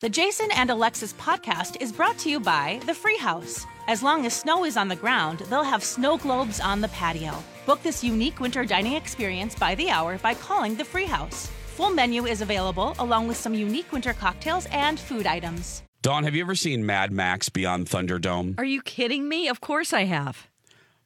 The Jason and Alexis podcast is brought to you by The Free House. As long as snow is on the ground, they'll have snow globes on the patio. Book this unique winter dining experience by the hour by calling The Free House. Full menu is available along with some unique winter cocktails and food items. Dawn, have you ever seen Mad Max Beyond Thunderdome? Are you kidding me? Of course I have.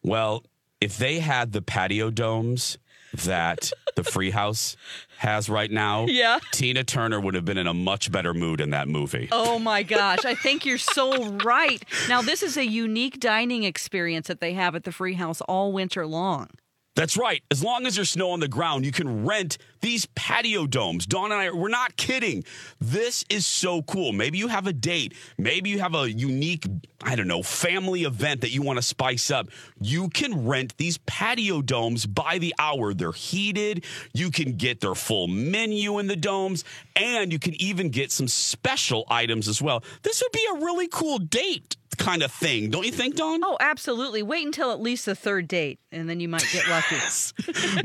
Well, if they had the patio domes that the Free House has right now, Yeah. Tina Turner would have been in a much better mood in that movie. Oh my gosh, I think you're so right. Now, this is a unique dining experience that they have at the Free House all winter long. That's right. As long as there's snow on the ground, you can rent these patio domes. Dawn and I, we're not kidding. This is so cool. Maybe you have a date. Maybe you have a unique, I don't know, family event that you want to spice up. You can rent these patio domes by the hour. They're heated. You can get their full menu in the domes, and you can even get some special items as well. This would be a really cool date kind of thing, don't you think, Dawn? Oh, absolutely. Wait until at least the third date, and then you might get lucky.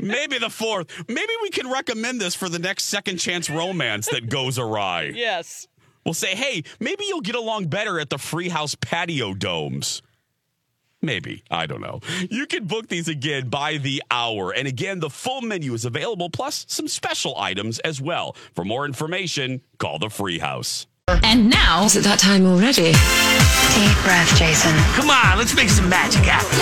Maybe the fourth. Maybe we can recommend this for the next second chance romance that goes awry. yes. We'll say, hey, maybe you'll get along better at the free house patio domes. Maybe. I don't know. You can book these again by the hour. And again, the full menu is available, plus some special items as well. For more information, call the free house. And now, Is it that time already? deep breath, Jason. Come on, let's make some magic happen.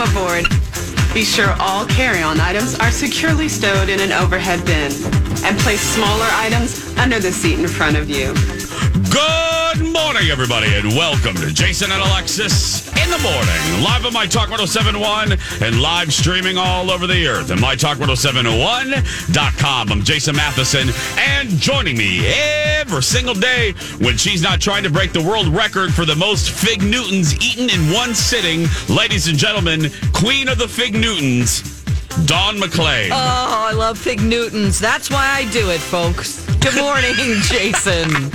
Welcome aboard. Be sure all carry-on items are securely stowed in an overhead bin and place smaller items under the seat in front of you. Morning, everybody, and welcome to Jason and Alexis in the morning. Live on My Talk 1071 and live streaming all over the earth at MyTalk1071.com. I'm Jason Matheson, and joining me every single day when she's not trying to break the world record for the most Fig Newtons eaten in one sitting, ladies and gentlemen, Queen of the Fig Newtons, Dawn McClain. Oh, I love Fig Newtons. That's why I do it, folks. Good morning, Jason.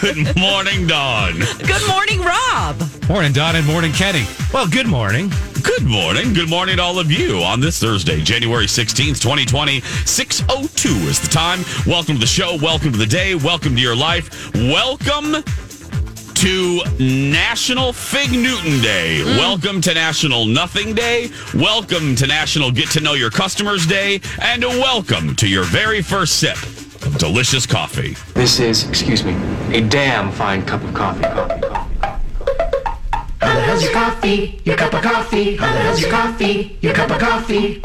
Good morning, Don. Good morning, Rob. Morning, Don, and morning, Kenny. Well, good morning. Good morning. Good morning to all of you on this Thursday, January 16th, 2020. 602 is the time. Welcome to the show. Welcome to the day. Welcome to your life. Welcome to National Fig Newton Day. Mm. Welcome to National Nothing Day. Welcome to National Get to Know Your Customers Day. And welcome to your very first sip of delicious coffee. This is, excuse me, a damn fine cup of coffee. Coffee, coffee, coffee. How the hell's your coffee? Your cup of coffee? How the hell's your coffee? Your cup of coffee?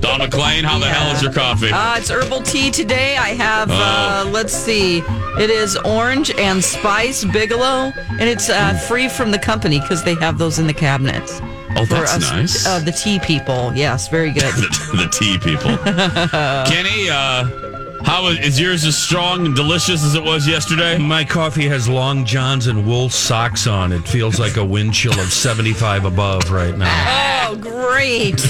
Dawn McClain, how the hell is your coffee? Uh, it's herbal tea today. I have, uh, Oh. let's see, it is orange and spice Bigelow, and it's uh, free from the company because they have those in the cabinets. oh, that's us, nice. Uh, the tea people. Yes, very good. the, the tea people. Kenny, uh, how is, is yours as strong and delicious as it was yesterday? My coffee has long johns and wool socks on. It feels like a wind chill of 75 above right now. oh, great.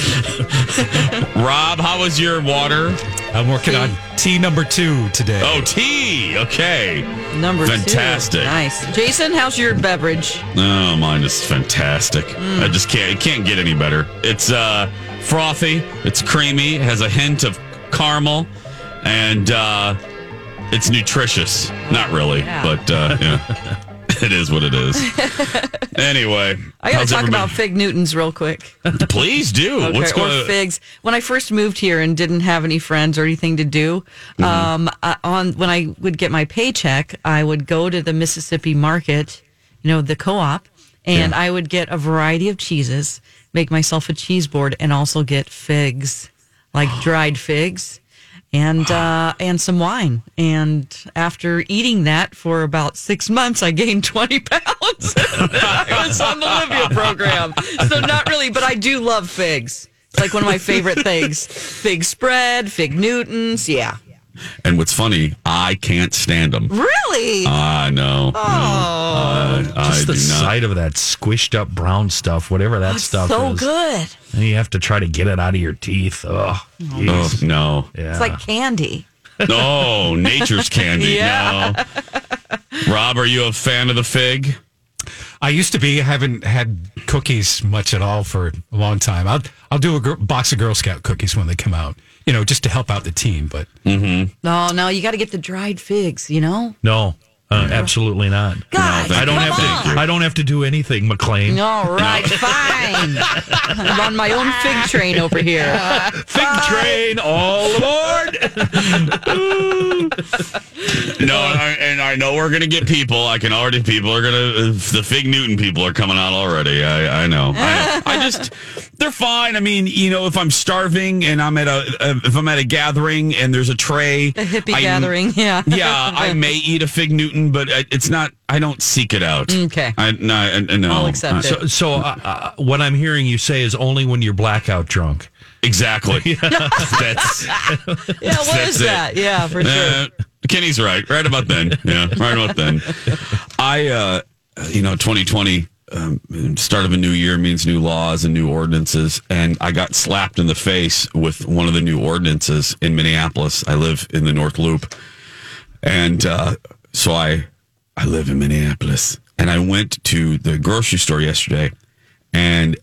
Rob, how was your water? I'm working on tea number two today. Oh, tea. Okay. Number two. Fantastic. Nice. Jason, how's your beverage? Oh, mine is fantastic. Mm. I just can't. It can't get any better. It's uh, frothy. It's creamy. It has a hint of caramel, and uh, it's nutritious. Not really, Yeah. but uh, yeah, it is what it is. anyway, I got to talk everybody- about fig Newtons real quick. Please do. Okay, What's or going? figs. When I first moved here and didn't have any friends or anything to do, Mm-hmm. um, uh, on when I would get my paycheck, I would go to the Mississippi market, you know, the co-op, and I would get a variety of cheeses, make myself a cheese board, and also get figs, like dried figs. And uh, and some wine. And after eating that for about six months, I gained twenty pounds. I was on the Livea program, so not really, but I do love figs. It's like one of my favorite things. Fig spread, fig Newtons, yeah. And what's funny, I can't stand them. Really? I know. Oh. Mm. I, I Just the do not. sight of that squished up brown stuff, whatever that stuff so is. So good. And you have to try to get it out of your teeth. Oh, Oh, no. Yeah. It's like candy. No, nature's candy. Yeah. No. Rob, are you a fan of the fig? I used to be. I haven't had cookies much at all for a long time. I'll I'll do a gr- box of Girl Scout cookies when they come out. You know, just to help out the team. But Mm-hmm. No, no, you got to get the dried figs, you know? no, uh, absolutely not. Guys, I don't have to. I don't have to do anything, McLean. All right, fine. I'm on my own fig train over here. Fig train, all aboard. No, and I, and I know we're gonna get people. I can already. People are gonna. The Fig Newton people are coming out already. I, I know. I, I just. They're fine. I mean, you know, if I'm starving and I'm at a, if I'm at a gathering and there's a tray, A hippie I- gathering, yeah. yeah, I may eat a Fig Newton, but it's not. I don't seek it out. Okay. I no. I, no I'll accept I- it. So, so uh, uh, what I'm hearing you say is only when you're blackout drunk. Exactly. That's. Yeah, what That's is it. that? Yeah, for sure. Uh, Kenny's right. Right about then. Yeah, right about then. I, uh, you know, 2020, um, start of a new year means new laws and new ordinances. And I got slapped in the face with one of the new ordinances in Minneapolis. I live in the North Loop. And uh, so I, I live in Minneapolis. And I went to the grocery store yesterday and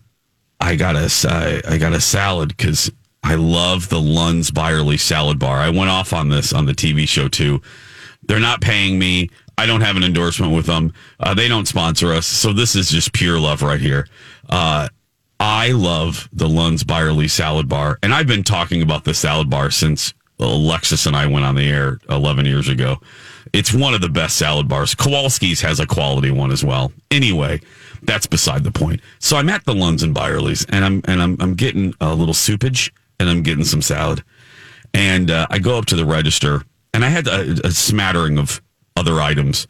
I got a got a salad because I love the Lund's Byerly salad bar. I went off on this on the TV show too. They're not paying me. I don't have an endorsement with them. Uh, they don't sponsor us, so this is just pure love right here. Uh, I love the Lund's Byerly salad bar, and I've been talking about the salad bar since Alexis and I went on the air 11 years ago. It's one of the best salad bars. Kowalski's has a quality one as well. Anyway, that's beside the point. So I'm at the Lunds and Byerly's, and I'm and I'm I'm getting a little soupage, and I'm getting some salad, and uh, I go up to the register, and I had a, a smattering of other items,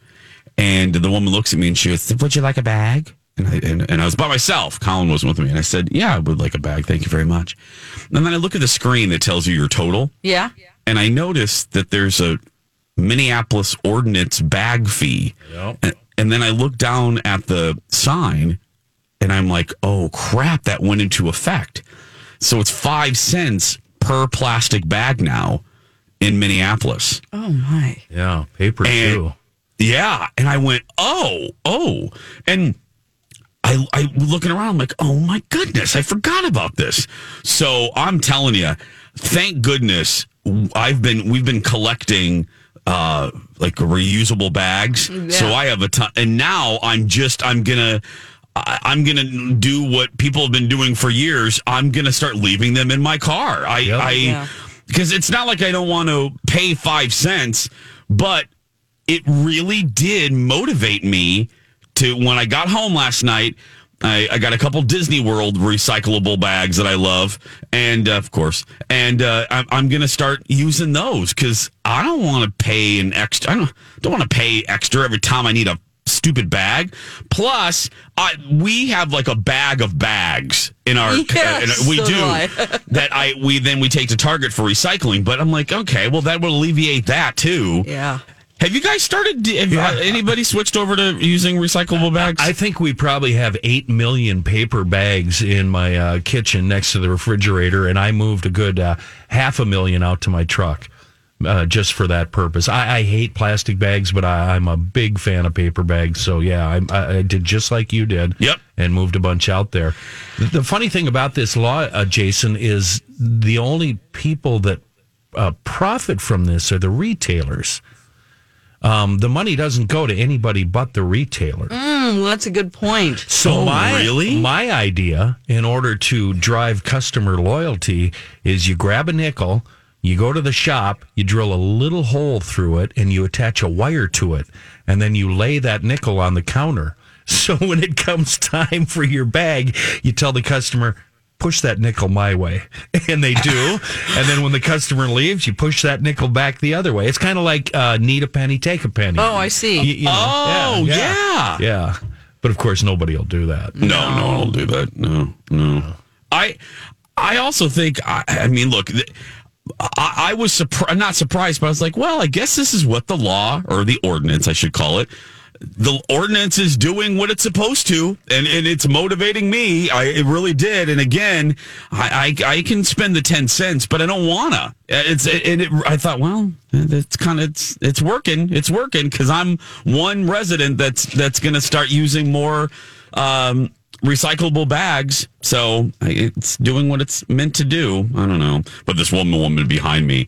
and the woman looks at me and she goes, "Would you like a bag?" And I, and, and I was by myself. Colin wasn't with me. And I said, Yeah, I would like a bag. Thank you very much. And then I look at the screen that tells you your total. Yeah. And I noticed that there's a Minneapolis ordinance bag fee. And, and then I look down at the sign and I'm like, oh crap, that went into effect. So it's five cents per plastic bag now in Minneapolis. Oh my. Yeah, paper And- too. Yeah. And I went, oh, oh. And I, I looking around, I'm like, oh my goodness, I forgot about this. So I'm telling you, thank goodness I've been we've been collecting uh like reusable bags. So I have a ton and now I'm just I'm gonna I- I'm gonna do what people have been doing for years. I'm gonna start leaving them in my car. I, I Yeah. because it's not like I don't want to pay five cents, but it really did motivate me to when I got home last night. I, I got a couple Disney World recyclable bags that I love, and uh, of course, and uh, I'm, I'm going to start using those because I don't want to pay an extra. I don't don't want to pay extra every time I need a stupid bag. Plus, I, we have like a bag of bags in our. Yes, in- we so do do I. that. I we then we take to Target for recycling. But I'm like, okay, well that will alleviate that too. Yeah. Have you guys started? Have uh, anybody switched over to using recyclable bags? I think we probably have 8 million paper bags in my uh, kitchen next to the refrigerator, and I moved a good uh, half a million out to my truck. uh, just for that purpose. I, I hate plastic bags, but I, I'm a big fan of paper bags. So yeah, I, I, I did just like you did. Yep. And moved a bunch out there. The, the funny thing about this law, uh, Jason, is the only people that uh, profit from this are the retailers. Um, the money doesn't go to anybody but the retailer. Mm, that's a good point. So Oh, my really? my idea, in order to drive customer loyalty, is you grab a nickel, you go to the shop, you drill a little hole through it, and you attach a wire to it, and then you lay that nickel on the counter. So when it comes time for your bag, you tell the customer. Push that nickel my way. And they do. and then when the customer leaves, you push that nickel back the other way. It's kind of like uh, need a penny, take a penny. Oh, I see. You- you know, Oh, yeah. yeah. But of course, nobody will do that. No, no one will do that. No, no. I, I also think. I, I mean, look. th- I, I was surprised, not surprised, but I was like, well, I guess this is what the law or the ordinance, I should call it. The ordinance is doing what it's supposed to, and, and it's motivating me. I it really did. And again, I, I I can spend the ten cents, but I don't wanna. It's and it, I thought, well, it's kind of it's it's working. It's working because I'm one resident that's that's to start using more um, recyclable bags. So it's doing what it's meant to do. I don't know, but this woman woman behind me.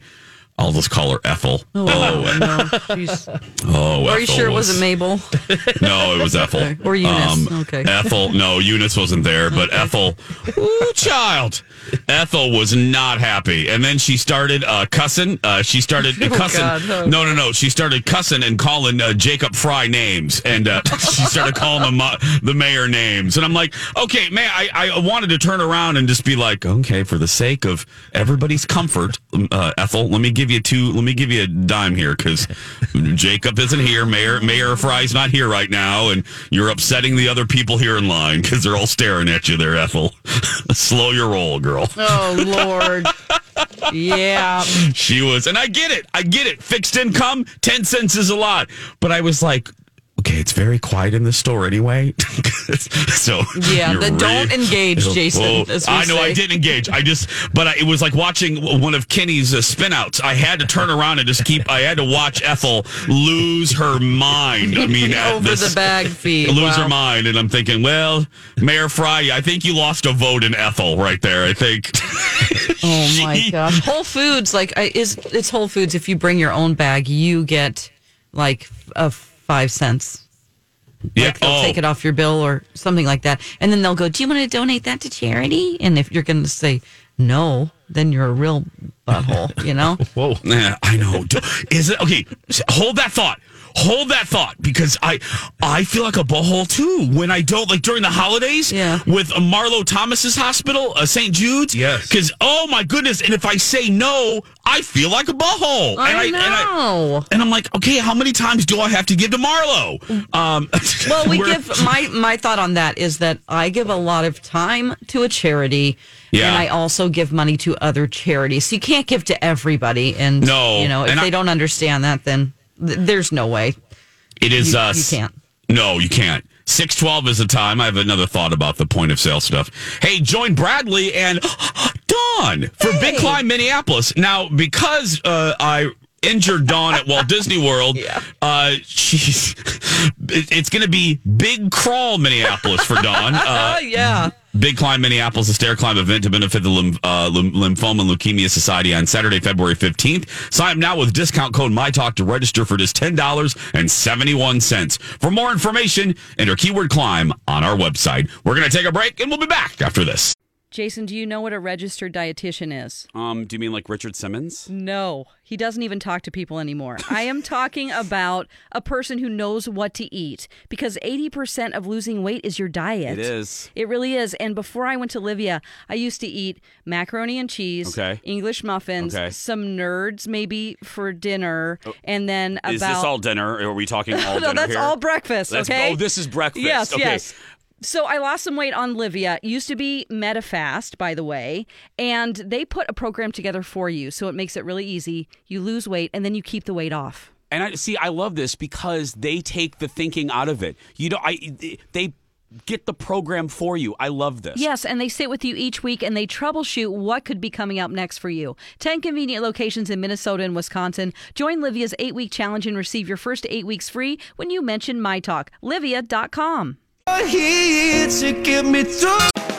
I'll just call her Ethel. Oh, Oh, no. Jeez. oh Are you Ethel sure it was- wasn't Mabel? no, it was Ethel. Um, Or Eunice. Okay. Ethel, no, Eunice wasn't there, but Ethel, ooh, child. Ethel was not happy. And then she started uh, cussing. Uh, she started Oh, cussing. God, no. no, no, no. She started cussing and calling uh, Jacob Frey names. And uh, she started calling the, mo- the mayor names. And I'm like, okay, man, I, I wanted to turn around and just be like, okay, for the sake of everybody's comfort, uh, Ethel, let me give you two, let me give you a dime here because Jacob isn't here. Mayor, Mayor Frey's not here right now. And you're upsetting the other people here in line because they're all staring at you there, Ethel. Slow your roll, girl. Oh Lord. Yeah. She was, and I get it. I get it. Fixed income, 10 cents is a lot. But I was like, okay, it's very quiet in the store anyway. so Yeah, then don't engage, Jason, we I know I didn't engage. I just, but I, it was like watching one of Kenny's uh, spinouts. I had to turn around and just keep. I had to watch Ethel lose her mind. I mean, Over this- the bag fee. lose Wow. her mind, and I'm thinking, well, Mayor Frey, I think you lost a vote in Ethel right there. I think. Oh my gosh. Whole Foods, like is it's Whole Foods. If you bring your own bag, you get like a five cents. Yeah. Like they'll oh. take it off your bill or something like that. And then they'll go, Do you want to donate that to charity? And if you're gonna say no, then you're a real butthole, you know? Whoa. Yeah, I know. Is it okay? Hold that thought. Hold that thought because I I feel like a butthole too when I don't like during the holidays. Yeah. With Marlo Thomas's hospital, uh, St. Jude's. Yes. Because oh my goodness, and if I say no, I feel like a butthole. I and know. And, I, and I'm like, okay, how many times do I have to give to Marlo? Um, Well, we give my my thought on that is that I give a lot of time to a charity, Yeah. and I also give money to other charities. So you can't give to everybody, and No, you know if and they I- don't understand that, then th- there's no way. It is You- us. you can't. No, you can't. 612 is the time. I have another thought about the point of sale stuff. Hey, join Bradley and Dawn for Big Climb Minneapolis. Now, because uh, I injured Dawn at Walt Disney World, uh, she's it- it's going to be Big Crawl Minneapolis for Dawn. Uh, Oh yeah. Big Climb Minneapolis, a stair climb event to benefit the Lym- uh, Lym- Lymphoma and Leukemia Society on Saturday, February 15th. Sign up now with discount code MyTalk to register for just $10.71. For more information, enter keyword climb on our website. We're going to take a break and we'll be back after this. Jason, do you know what a registered dietitian is? Um, do you mean like Richard Simmons? No, he doesn't even talk to people anymore. I am talking about a person who knows what to eat because 80% of losing weight is your diet. It is. It really is. And before I went to Livea, I used to eat macaroni and cheese, Okay. English muffins, Okay. Oh. some nerds maybe for dinner, and then about Is this all dinner? Are we talking all dinner? no, that's all breakfast. okay. oh, this is breakfast. Yes, Okay. yes. So I lost some weight on Livea. It used to be MetaFast, by the way, and they put a program together for you, so it makes it really easy. You lose weight, and then you keep the weight off. And I see, I love this because they take the thinking out of it. You know, I they get the program for you. I love this. Yes, and they sit with you each week and they troubleshoot what could be coming up next for you. 10 convenient locations in Minnesota and Wisconsin. Join Livea's eight week challenge and receive your first eight weeks free when you mention My Talk. Livea.com here to get me through.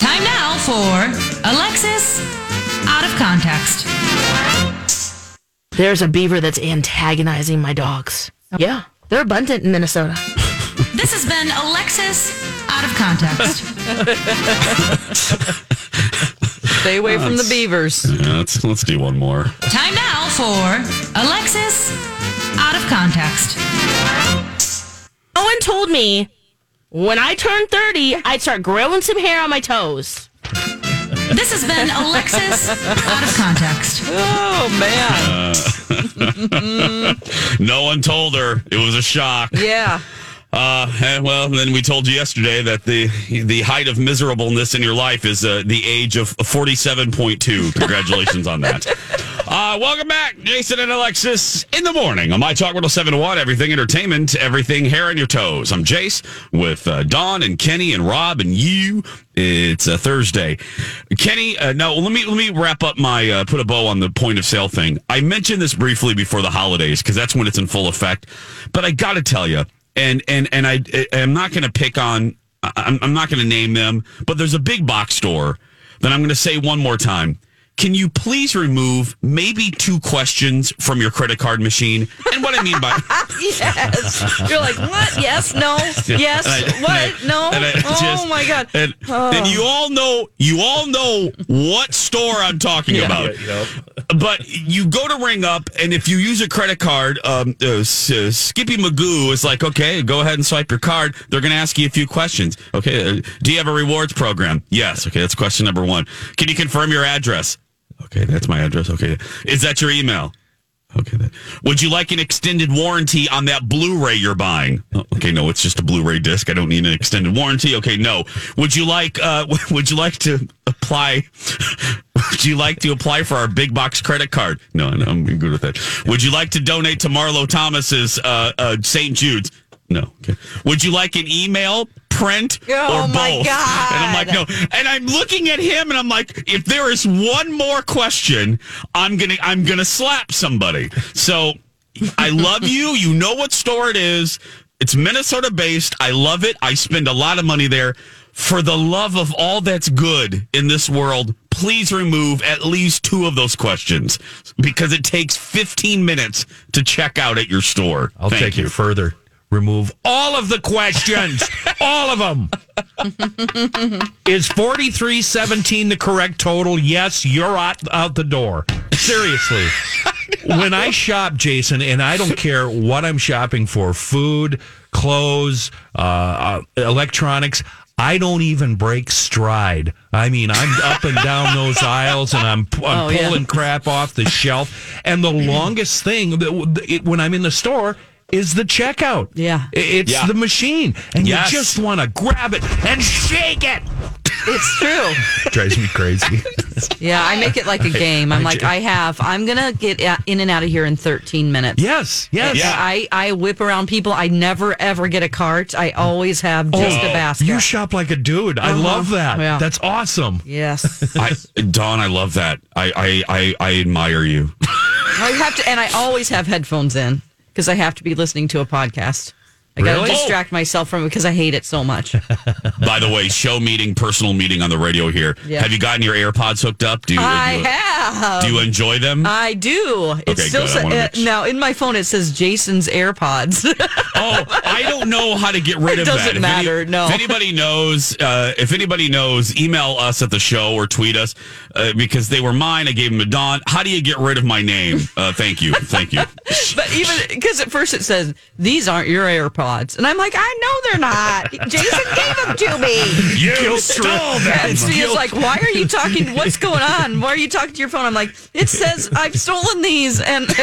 Time now for Alexis Out of Context. There's a beaver that's antagonizing my dogs. Yeah, they're abundant in Minnesota. This has been Alexis Out of Context. Stay away from the beavers. Yeah, let's let's do one more. Time now for Alexis Out of Context. Owen told me when I turned 30, I'd start growing some hair on my toes. This has been Alexis Out of Context. Oh man. Uh, no one told her. It was a shock. Yeah. Uh, and, well, then we told you yesterday that the the height of miserableness in your life is uh, the age of forty seven point two. Congratulations on that. Uh, welcome back, Jason and Alexis, in the morning on My Talk 1071, everything entertainment, everything hair on your toes. I'm Jace with uh, Dawn and Kenny and Rob and you. It's a Thursday. Kenny, uh, no, let me let me wrap up my uh, put a bow on the point of sale thing. I mentioned this briefly before the holidays because that's when it's in full effect. But I got to tell you, and and and I I'm not going to pick on. I'm, I'm not going to name them, but there's a big box store that I'm going to say one more time. Can you please remove maybe two questions from your credit card machine? And what I mean by yes. You're like, what? Yes, no, yes, I- what? No. oh just- my god. And, Oh. and you all know, you all know what store I'm talking Yeah. about. But you go to ring up, and if you use a credit card, um, uh, S- uh, Skippy Magoo is like, okay, go ahead and swipe your card. They're going to ask you a few questions. Okay, uh, do you have a rewards program? Yes. Okay, that's question number one. Can you confirm your address? Okay, that's my address. Okay, is that your email? Okay. Then. Would you like an extended warranty on that Blu-ray you're buying? Oh, okay, no, it's just a Blu-ray disc. I don't need an extended warranty. Okay, no. Would you like uh would you like to apply would you like to apply for our big box credit card? No, no, I'm good with that. Would you like to donate to Marlo Thomas's uh, uh St. Jude's? No. Okay. Would you like an email, print, Oh, or both? my God. And I'm like, no. And I'm looking at him, and I'm like, if there is one more question, I'm gonna I'm gonna slap somebody. So I love you. You know what store it is. It's Minnesota based. I love it. I spend a lot of money there. For the love of all that's good in this world, please remove at least two of those questions because it takes 15 minutes to check out at your store. I'll Thank take you. it further. Remove all of the questions, all of them. Is forty three seventeen the correct total? Yes, you're out out the door. Seriously. when I shop, Jason, and I don't care what I'm shopping for food, clothes, uh, uh, electronics. I don't even break stride. I mean, I'm up and down those aisles, and I'm, I'm Oh, yeah. pulling crap off the shelf. And the longest thing that, it, when I'm in the store is the checkout. Yeah. It's Yeah. the machine, and Yes. you just want to grab it and shake it. It's true. Drives me crazy. Yeah, I make it like a game. I'm I like, ju- I have. I'm gonna get in and out of here in 13 minutes. yes, yes. Yeah. I, I whip around people. I never ever get a cart. I always have just a basket. You shop like a dude. I Uh-huh. love that. Yeah. That's awesome. yes. I, Dawn, I love that. I, I, I, I admire you. I have to, and I always have headphones in because I have to be listening to a podcast. I got to Really? distract myself from it because I hate it so much. By the way, show meeting, personal meeting on the radio here. Yeah. Have you gotten your AirPods hooked up? Do you, I you, have. do you enjoy them? I do. It Okay, still good. Sa- uh, now in my phone it says Jason's AirPods. oh, I don't know how to get rid It of doesn't that. If any- matter, no. If anybody knows, uh, if anybody knows, email us at the show or tweet us uh, because they were mine. I gave them to Dawn. How do you get rid of my name? Uh, thank you, thank you. but even because at first it says these aren't your AirPods. AirPods. And I'm like, I know they're not. Jason gave them to me. You stole them. And so he's like, why are you talking? What's going on? Why are you talking to your phone? I'm like, it says I've stolen these. And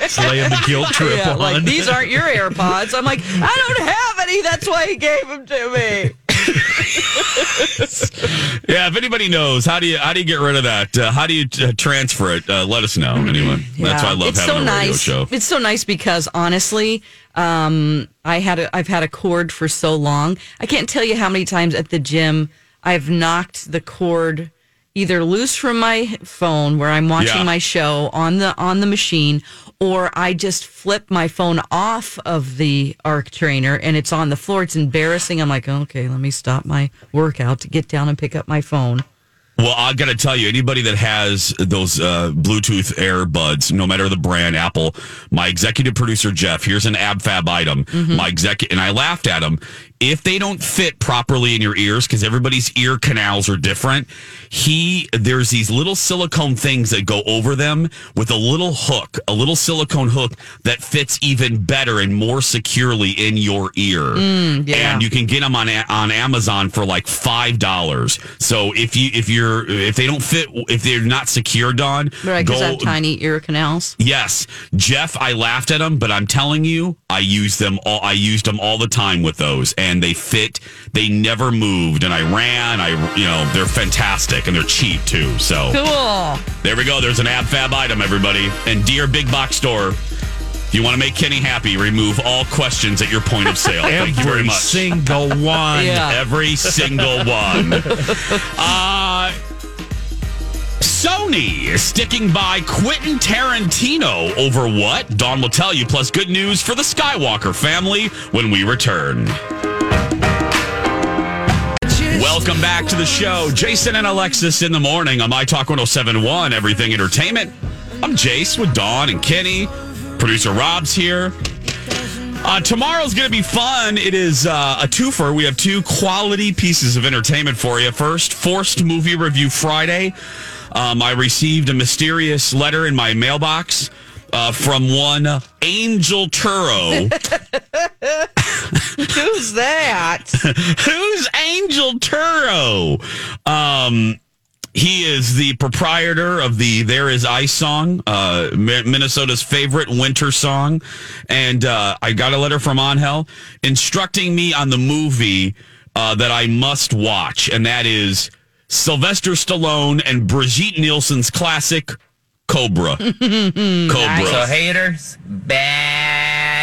It's laying the guilt trip yeah, on. like, these aren't your AirPods. I'm like, I don't have any. That's why he gave them to me. Yeah, if anybody knows how do you how do you get rid of that? Uh, how do you uh, transfer it? Uh, let us know. Anyway, that's why I love it's having so a radio nice. show. It's so nice because honestly, um, I had a, I've had a cord for so long. I can't tell you how many times at the gym I've knocked the cord either loose from my phone where I'm watching Yeah. my show on the on the machine, or I just flip my phone off of the arc trainer and it's on the floor. It's embarrassing. I'm like, okay, let me stop my workout to get down and pick up my phone. Well, I got to tell you, anybody that has those uh, Bluetooth earbuds, no matter the brand, Apple, my executive producer Jeff, here's an AbFab item. Mm-hmm. My exec, and I laughed at him. If they don't fit properly in your ears, because everybody's ear canals are different, he there's these little silicone things that go over them with a little hook, a little silicone hook that fits even better and more securely in your ear. Mm, yeah. And you can get them on on Amazon for like five dollars. So if you if you're if they don't fit if they're not secure, on, Right, because I have tiny ear canals. Yes, Jeff. I laughed at them, but I'm telling you, I use them all. I used them all the time with those, and they fit. They never moved, and I ran. I you know they're fantastic and they're cheap too. So Cool. there we go. There's an ab fab item, everybody. And dear big box store, you want to make Kenny happy, remove all questions at your point of sale. Thank you very much. Every single one. Yeah. Every single one. uh, Sony is sticking by Quentin Tarantino over what? Dawn will tell you, plus good news for the Skywalker family when we return. Welcome back to the show. Jason and Alexis in the morning on My Talk 1071, Everything Entertainment. I'm Jace with Dawn and Kenny. Producer Rob's here. Uh, tomorrow's going to be fun. It is uh, a twofer. We have two quality pieces of entertainment for you. First, Forced Movie Review Friday. Um, I received a mysterious letter in my mailbox uh, from one Angel Turo. Who's that? Who's Angel Turo? Um, he is the proprietor of the "There Is Ice" song, uh, Minnesota's favorite winter song, and uh, I got a letter from Angel instructing me on the movie uh, that I must watch, and that is Sylvester Stallone and Brigitte Nielsen's classic Cobra. Cobra. So haters,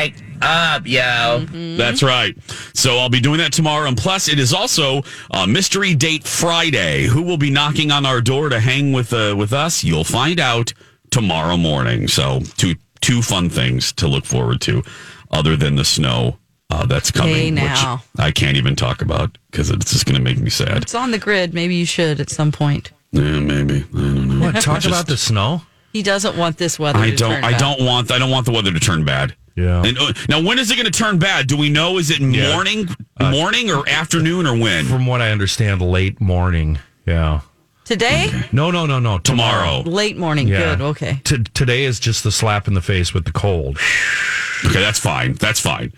back up, yo. That's right. So I'll be doing that tomorrow. And plus, it is also uh, Mystery Date Friday. Who will be knocking on our door to hang with uh, with us? You'll find out tomorrow morning. So two two fun things to look forward to, other than the snow uh, that's coming, Hey, now. which I can't even talk about because it's just going to make me sad. It's on the grid. Maybe you should at some point. Yeah, maybe. I don't know. What? Talk Just- about the snow? He doesn't want this weather. I to don't. turn I bad. don't want. I don't want the weather to turn bad. Yeah. And, uh, now, when is it going to turn bad? Do we know? Is it Yeah. morning, morning, or afternoon, or when? From what I understand, late morning. Yeah. Today, No, no, no, no. Tomorrow. late morning. Yeah. Good. Okay. T- today is just the slap in the face with the cold. Okay, that's fine. That's fine.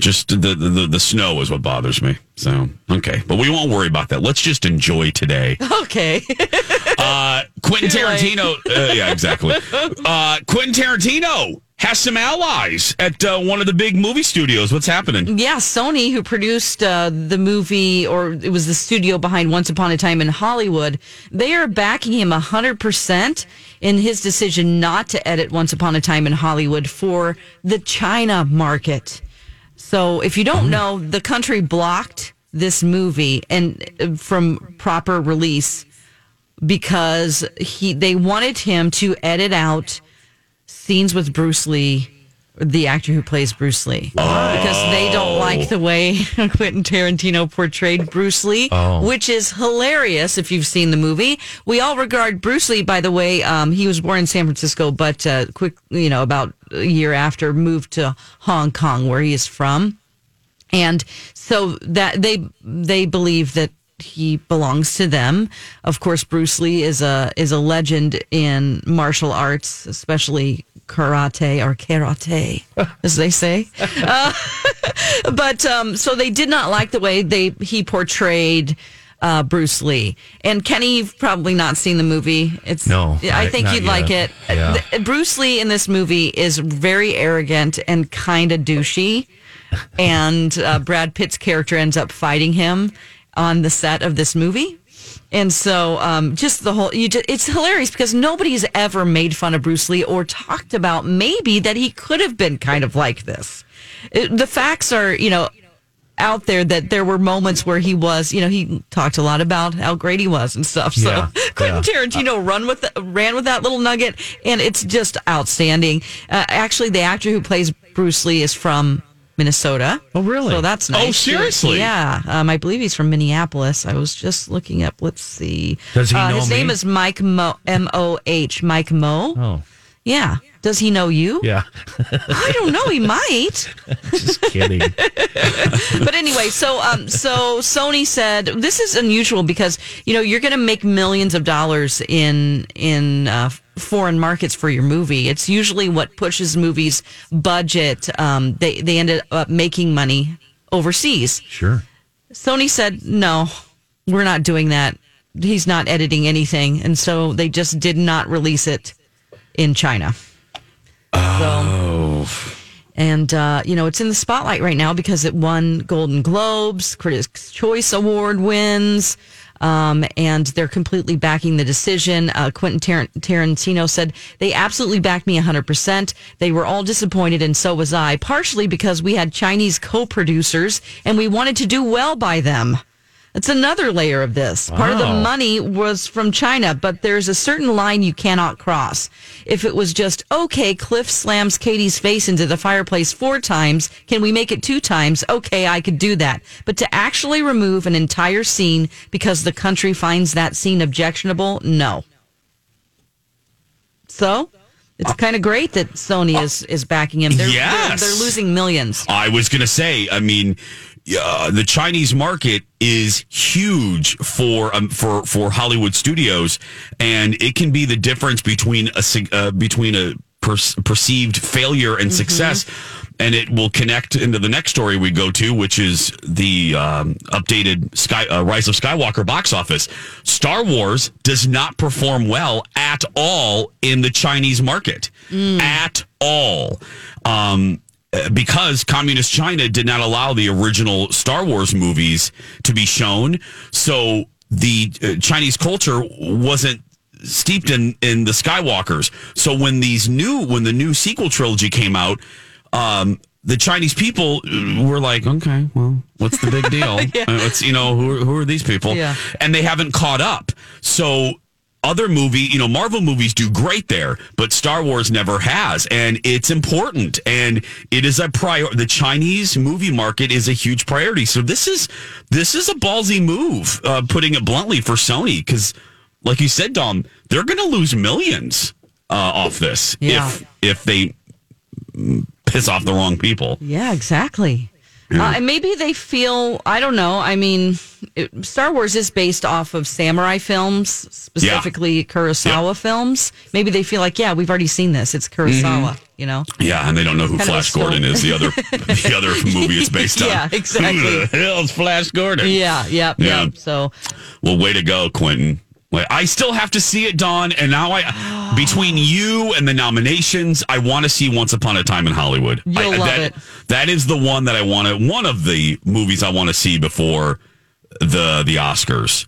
Just the, the the snow is what bothers me. So okay, but we won't worry about that. Let's just enjoy today. Okay. Uh, Quentin Too. Tarantino. Uh, yeah, exactly. Uh, Quentin Tarantino has some allies at uh, one of the big movie studios. What's happening? Yeah, Sony, who produced uh, the movie, or it was the studio behind Once Upon a Time in Hollywood, they are backing him 100% in his decision not to edit Once Upon a Time in Hollywood for the China market. So if you don't know, the country blocked this movie and uh, from proper release because he they wanted him to edit out scenes with Bruce Lee, the actor who plays Bruce Lee, because they don't like the way Quentin Tarantino portrayed Bruce Lee, Oh. which is hilarious if you've seen the movie. We all regard Bruce Lee, by the way, um, he was born in San Francisco, but uh, quick, you know, about a year after moved to Hong Kong, where he is from and so that they they believe that he belongs to them. Of course, Bruce Lee is a is a legend in martial arts, especially karate or karate, as they say. Uh, but um, so they did not like the way they he portrayed uh, Bruce Lee. And Kenny, you've probably not seen the movie. It's No, I, I- think you'd like it. Yeah. Th- Bruce Lee in this movie is very arrogant and kind of douchey, and uh, Brad Pitt's character ends up fighting him on the set of this movie. And so, um, just the whole, you just, it's hilarious because nobody's ever made fun of Bruce Lee or talked about maybe that he could have been kind of like this. It- the facts are, you know, out there that there were moments where he was, you know, he talked a lot about how great he was and stuff. So Yeah, Quentin yeah. Tarantino run with the, ran with that little nugget, and it's just outstanding. Uh, actually, the actor who plays Bruce Lee is from Minnesota. Oh, really? So that's nice. Oh, nice. seriously? Yeah. Um, I believe he's from Minneapolis. I was just looking up. Let's see. Does he uh, know His me? name is Mike Moh. M O H. Mike Moh. Oh, Yeah. Does he know you? yeah. I don't know. He might. Just kidding. but anyway, so um, so Sony said this is unusual because you know you're going to make millions of dollars in in uh, foreign markets for your movie. It's usually what pushes movies' budget. Um, they they ended up making money overseas. Sure. Sony said no, we're not doing that. He's not editing anything, and so they just did not release it in China. Oh. And, uh, you know, it's in the spotlight right now because it won Golden Globes, Critics' Choice Award wins, um, and they're completely backing the decision. Uh, Quentin Tar- Tarantino said, they absolutely backed me 100%. They were all disappointed, and so was I, partially because we had Chinese co producers and we wanted to do well by them. It's another layer of this. Part of the money was from China, but there's a certain line you cannot cross. If it was just, okay, Cliff slams Katie's face into the fireplace four times, can we make it two times? Okay, I could do that. But to actually remove an entire scene because the country finds that scene objectionable, no. So, it's uh, kind of great that Sony uh, is, is backing him. They're, they're- Yes. they're losing millions. I was going to say, I mean, uh, the Chinese market is huge for um, for for Hollywood studios, and it can be the difference between a uh, between a per- perceived failure and success. And it will connect into the next story we go to, which is the um, updated Sky uh, Rise of Skywalker box office. Star Wars does not perform well at all in the Chinese market, at all. Um, because communist China did not allow the original Star Wars movies to be shown, so the uh, Chinese culture wasn't steeped in in the Skywalkers. So when these new when the new sequel trilogy came out, um, the Chinese people uh, were like, okay, well, what's the big deal? Uh, It's you know who are, who are these people? Yeah. And they haven't caught up. So other movie, you know, Marvel movies do great there, but Star Wars never has, and it's important, and it is a prior. The Chinese movie market is a huge priority. So this is this is a ballsy move, uh, putting it bluntly, for Sony, because, like you said, Dom, they're going to lose millions uh, off this Yeah. if if they piss off the wrong people. Yeah, exactly. Uh, and maybe they feel, I don't know. I mean, it, Star Wars is based off of samurai films, specifically Kurosawa films. Maybe they feel like, yeah, we've already seen this. It's Kurosawa, Mhm. you know? Yeah, and they don't know who Kind Flash Gordon is. The other the other movie it's based on. Yeah, exactly. Who the hell's Flash Gordon? Yeah, yeah, yeah. So, Well, way to go, Quentin. I still have to see it, Dawn, and now I, between you and the nominations, I want to see Once Upon a Time in Hollywood. You'll I, love that, it. That is the one that I want to. One of the movies I want to see before the the Oscars,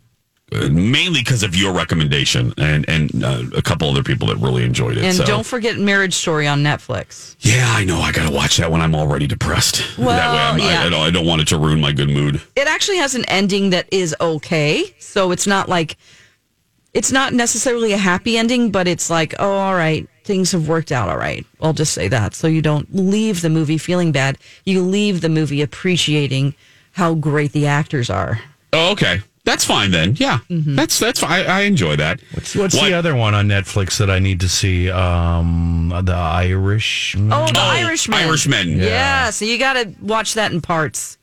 Uh, mainly because of your recommendation and and uh, a couple other people that really enjoyed it. and so. don't forget Marriage Story on Netflix. Yeah, I know. I got to watch that when I'm already depressed. that way, Well, I'm, yeah. I, I, don't, I don't want it to ruin my good mood. It actually has an ending that is okay. So it's not like, it's not necessarily a happy ending, but it's like, oh, all right, things have worked out all right. I'll just say that. So you don't leave the movie feeling bad. You leave the movie appreciating how great the actors are. Oh, okay. That's fine then. Yeah, Mm-hmm. that's that's fine. I, I enjoy that. What's, what's the other one on Netflix that I need to see? Um, the Irish. Oh, the Irishman. Irishman. Yeah. So you got to watch that in parts.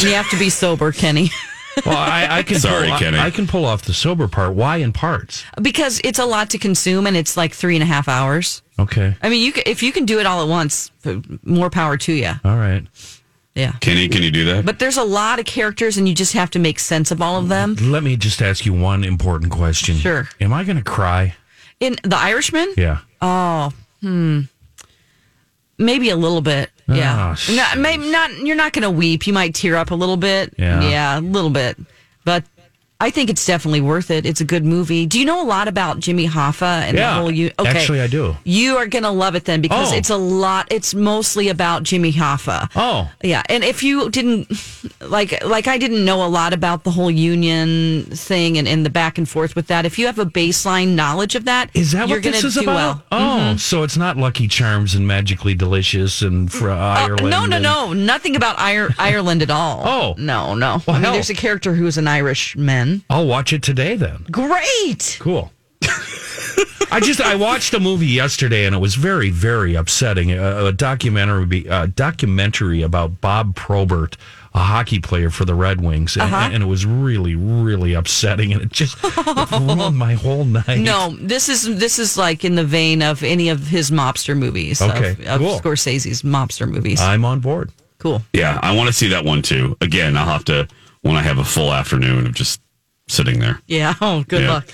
You have to be sober, Kenny. Well, I, I can. Sorry, pull, Kenny. I, I can pull off the sober part. Why in parts? because it's a lot to consume and it's like three and a half hours. Okay. I mean, you ca- if you can do it all at once, more power to you. All right. Yeah. Kenny, can you do that? But there's a lot of characters, and you just have to make sense of all of them. Let me just ask you one important question. Sure. Am I going to cry? In The Irishman, Yeah. oh, hmm, maybe a little bit. Yeah, ah, Oh, not, maybe not. You're not going to weep. You might tear up a little bit. Yeah. yeah, a little bit. But I think it's definitely worth it. It's a good movie. Do you know a lot about Jimmy Hoffa and Yeah. the whole? You okay? Actually, I do. You are going to love it then because Oh. it's a lot. It's mostly about Jimmy Hoffa. Oh. Yeah, and if you didn't like, like I didn't know a lot about the whole union thing and, and the back and forth with that. If you have a baseline knowledge of that, Is that you're what this gonna is about? well. Oh, Mhm. so it's not Lucky Charms and Magically Delicious and for Ireland. Uh, no, no, and- no, nothing about Ir- Ireland at all. Oh. no, no. Well, I mean, there's a character who's an Irishman. I'll watch it today then. Great. Cool. I just I watched a movie yesterday and it was very very upsetting. A, a documentary a documentary about Bob Probert, a hockey player for the Red Wings, and, Uh-huh. and it was really really upsetting and it just it ruined my whole night. No, this is this is like in the vein of any of his mobster movies. Okay, of, of cool. Scorsese's mobster movies. I'm on board. Cool. Yeah, I want to see that one too. Again, I'll have to when I have a full afternoon of just sitting there. Yeah. Oh, good Yeah. luck.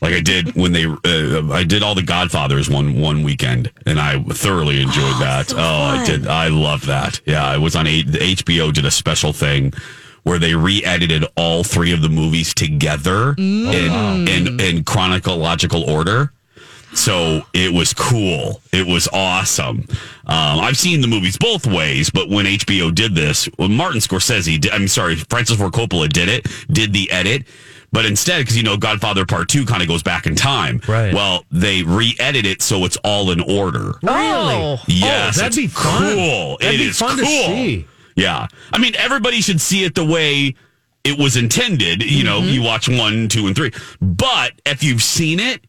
Like I did when they, uh, I did all the Godfathers one one weekend, and I thoroughly enjoyed that. oh, I did. I loved that. Yeah, I was on a, the HBO did a special thing where they re-edited all three of the movies together in, in in chronological order. So it was cool. It was awesome. Um, I've seen the movies both ways, but when HBO did this, when Martin Scorsese, did, I'm sorry, Francis Ford Coppola did it, did the edit, but instead, because you know, Godfather Part Two kind of goes back in time. Right. Well, they re-edit it so it's all in order. Really? Oh. Yes, Oh, that'd it's be fun. Cool. That'd It be is fun to see. Yeah, I mean, everybody should see it the way it was intended. You know, mm-hmm. you watch one, two, and three. But if you've seen it,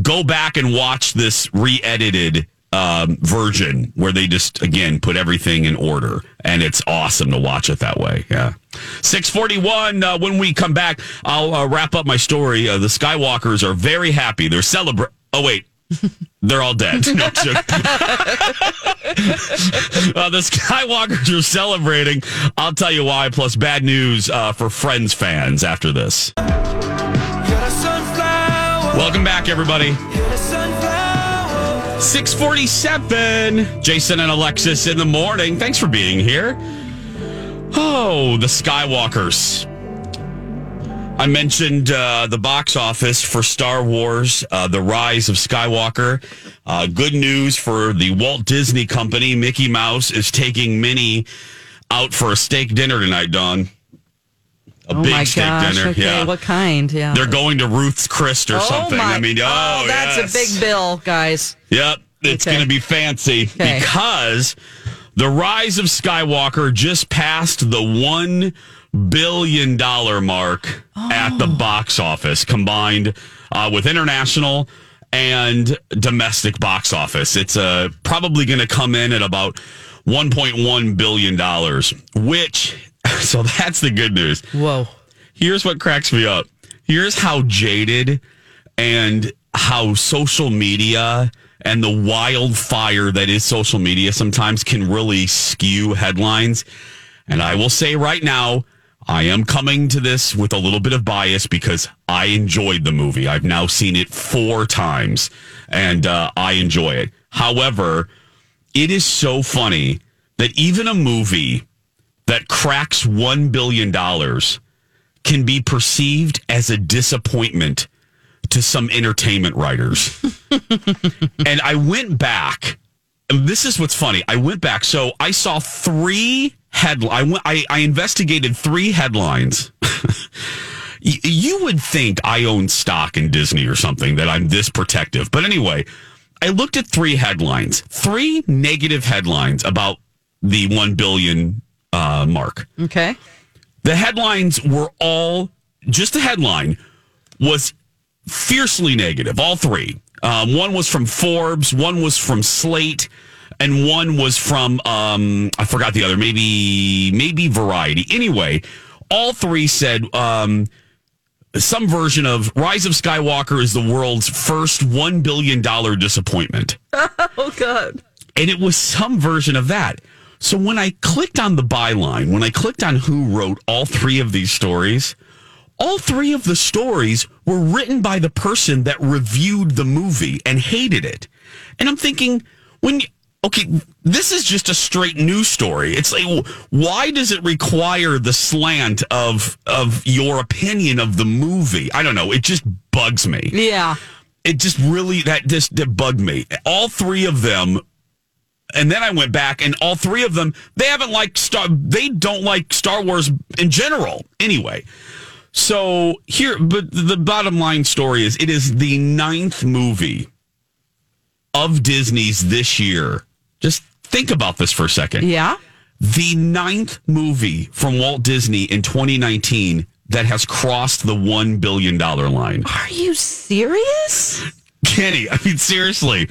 go back and watch this re-edited um, version where they just again put everything in order, and it's awesome to watch it that way. Yeah. Six forty-one. Uh, when we come back, I'll uh, wrap up my story. Uh, the Skywalkers are very happy. They're celebrating. Oh wait. They're all dead. No, I'm joking. uh, the Skywalkers are celebrating. I'll tell you why. Plus, bad news uh, for Friends fans after this. Welcome back, everybody. 647. Jason and Alexis in the morning. Thanks for being here. Oh, the Skywalkers. I mentioned uh, the box office for Star Wars, uh, The Rise of Skywalker. Uh, good news for the Walt Disney Company. Mickey Mouse is taking Minnie out for a steak dinner tonight, Dawn. A oh big my steak gosh. dinner. Okay. yeah. What kind? Yeah. They're going to Ruth's Chris or oh something. My, I mean, oh, that's yes. a big bill, guys. Yep, it's Okay. going to be fancy Okay. because the rise of Skywalker just passed the one billion dollar mark at the box office, combined uh, with international and domestic box office. It's uh, probably going to come in at about 1.1 billion dollars, which so that's the good news. Whoa. Here's what cracks me up. Here's how jaded and how social media and the wildfire that is social media sometimes can really skew headlines. And I will say right now, I am coming to this with a little bit of bias because I enjoyed the movie. I've now seen it four times and uh, I enjoy it. However, it is so funny that even a movie that cracks $1 billion can be perceived as a disappointment to some entertainment writers. and I went back, this is what's funny. I went back. So I saw three head. I went. I, I investigated three headlines. You would think I own stock in Disney or something that I'm this protective. But anyway, I looked at three headlines, three negative headlines about the 1 billion uh, mark. Okay. The headlines were all just the headline was fiercely negative. All three. Um, one was from Forbes, one was from Slate, and one was from um, I forgot the other. Maybe maybe Variety. Anyway, all three said um, some version of Rise of Skywalker is the world's first one billion dollar disappointment. oh God. And it was some version of that. So when I clicked on the byline, when I clicked on who wrote all three of these stories, all three of the stories were written by the person that reviewed the movie and hated it. And I'm thinking, when you, okay, this is just a straight news story. It's like, why does it require the slant of of your opinion of the movie? I don't know. It just bugs me. Yeah. It just really that just that bugged me. All three of them and then I went back, and all three of them, they haven't liked Star. They don't like Star Wars in general, anyway. So here, but the bottom line story is, it is the ninth movie of Disney's this year. Just think about this for a second. Yeah. The ninth movie from Walt Disney in 2019 that has crossed the one billion dollar line. Are you serious? Kenny, I mean, seriously,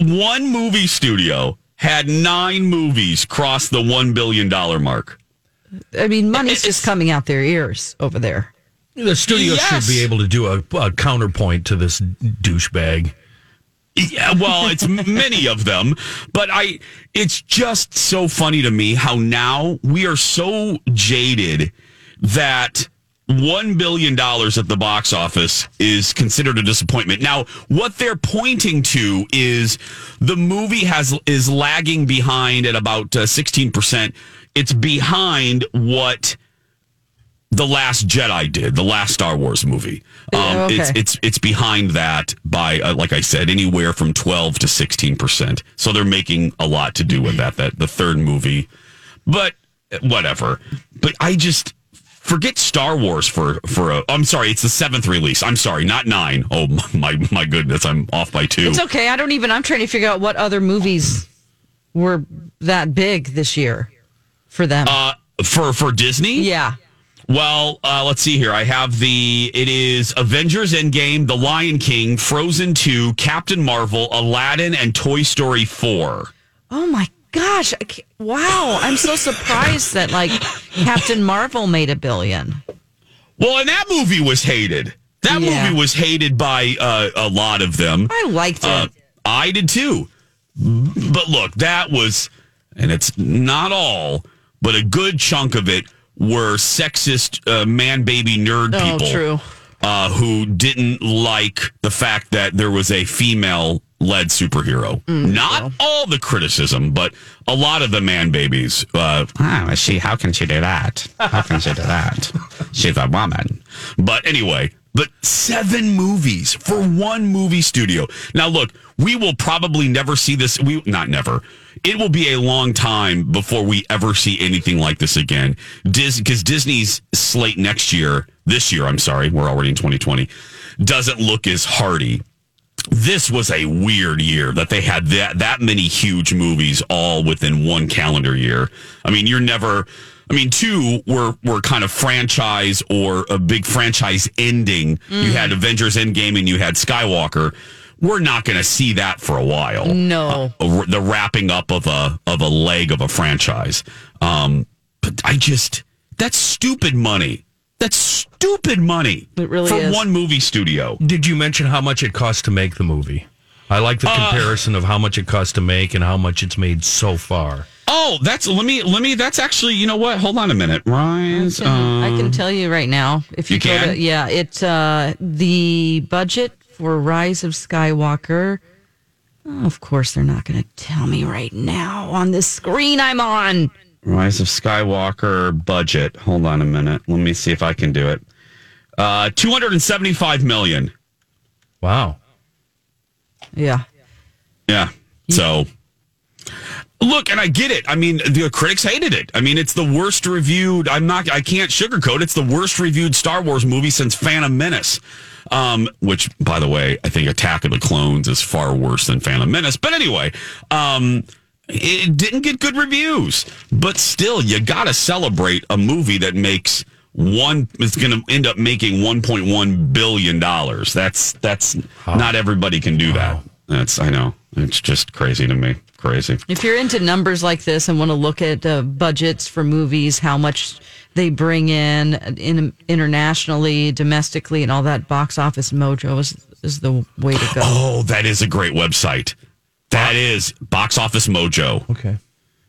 one movie studio had nine movies cross the $1 billion mark. I mean, money's just coming out their ears over there. The studio Yes. should be able to do a, a counterpoint to this douchebag. Yeah, well, it's many of them, but I it's just so funny to me how now we are so jaded that 1 billion dollars at the box office is considered a disappointment. Now, what they're pointing to is the movie has is lagging behind at about uh, 16%. It's behind what the Last Jedi did, the last Star Wars movie. Um, Yeah, okay. It's it's it's behind that by uh, like I said, anywhere from twelve to sixteen percent. So they're making a lot to do with that. That the third movie, but uh, whatever. But I just forget Star Wars for for a. I'm sorry, it's the seventh release. I'm sorry, not nine. Oh my my goodness, I'm off by two. It's okay. I don't even. I'm trying to figure out what other movies were that big this year for them. Uh, for for Disney, yeah. Well, uh, let's see here. I have the. It is Avengers Endgame, The Lion King, Frozen Two, Captain Marvel, Aladdin, and Toy Story Four. Oh my gosh! I Wow, I'm so surprised that like Captain Marvel made a billion. Well, and that movie was hated. That Yeah. movie was hated by uh, a lot of them. I liked it. Uh, I did too. But look, that was, and it's not all, but a good chunk of it were sexist uh, man baby nerd Oh, people. true. Uh, who didn't like the fact that there was a female led superhero. Mm, Not all the criticism, but a lot of the man babies. Uh, ah, she, how can she do that? How can she do that? She's a woman. But anyway, but seven movies for one movie studio. Now, look, we will probably never see this. We not never. It will be a long time before we ever see anything like this again. Dis because Disney's slate next year, this year, I'm sorry, we're already in 2020, doesn't look as hearty this was a weird year that they had that that many huge movies all within one calendar year. I mean, you're never. I mean, two were were kind of franchise or a big franchise ending. You had Avengers Endgame and you had Skywalker. We're not going to see that for a while. No. Uh, the wrapping up of a of a leg of a franchise. Um, but I just that's stupid money. That's stupid money. It really for is. one movie studio. Did you mention how much it cost to make the movie? I like the Uh, comparison of how much it cost to make and how much it's made so far. Oh, that's let me let me. That's actually you know what? Hold on a minute. Rise. I can um, tell you right now. If you, You can? to yeah, it uh, the budget for Rise of Skywalker. Oh, of course, they're not going to tell me right now on the screen I'm on. Rise of Skywalker budget. Hold on a minute. Let me see if I can do it. Uh, two hundred and seventy-five million. Wow. Yeah. Yeah. So, look, and I get it. I mean, the critics hated it. I mean, it's the worst reviewed. I'm not. I can't sugarcoat. It's the worst reviewed Star Wars movie since Phantom Menace. Um, which, by the way, I think Attack of the Clones is far worse than Phantom Menace. But anyway, um, it didn't get good reviews. But still, you got to celebrate a movie that makes one. It's going to end up making 1.1 billion dollars. That's that's not everybody can do that. That's I know. It's just crazy to me. Crazy. If you're into numbers like this and want to look at uh, budgets for movies, how much they bring in, in internationally, domestically, and all that, Box Office Mojo is, is the way to go. Oh, that is a great website. That is Box Office Mojo. Okay.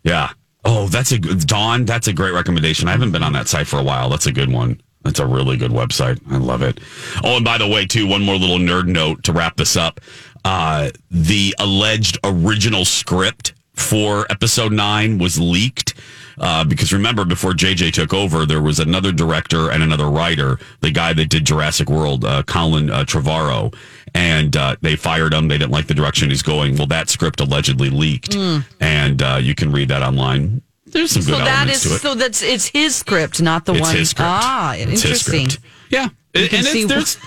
Yeah. Oh, that's a good Dawn. That's a great recommendation. I haven't been on that site for a while. That's a good one. That's a really good website. I love it. Oh, and by the way, too, one more little nerd note to wrap this up. Uh, the alleged original script for episode nine was leaked. Uh, because remember, before JJ took over, there was another director and another writer, the guy that did Jurassic World, uh, Colin uh, Trevorrow, and uh, they fired him. They didn't like the direction he's going. Well, that script allegedly leaked, Mm. and uh, you can read that online. There's some good so that elements to it. so that's it's his script, not the It's one. his script. Ah, It's his interesting. script. Yeah, You and can it's, see- there's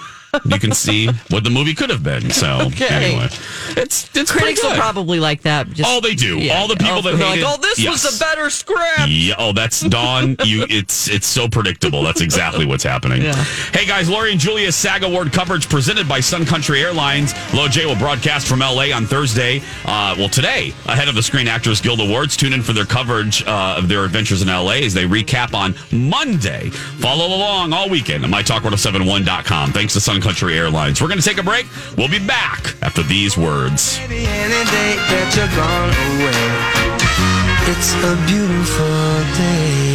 you can see what the movie could have been. So Okay. anyway, it's it's Critics will probably like that. Just, Oh, they do. Yeah. All the people Oh, that they're like, oh, this was a better script. Yeah. Oh, that's Dawn. You. It's it's so predictable. That's exactly what's happening. Yeah. Hey guys, Lori and Julia's SAG Award coverage presented by Sun Country Airlines. Low J will broadcast from LA on Thursday. Uh, well, today ahead of the Screen Actors Guild Awards. Tune in for their coverage uh, of their adventures in LA as they recap on Monday. Follow along all weekend at mytalk1071.com. Thanks to Sun Country Airlines. We're going to take a break. We'll be back after these words. It's a beautiful day.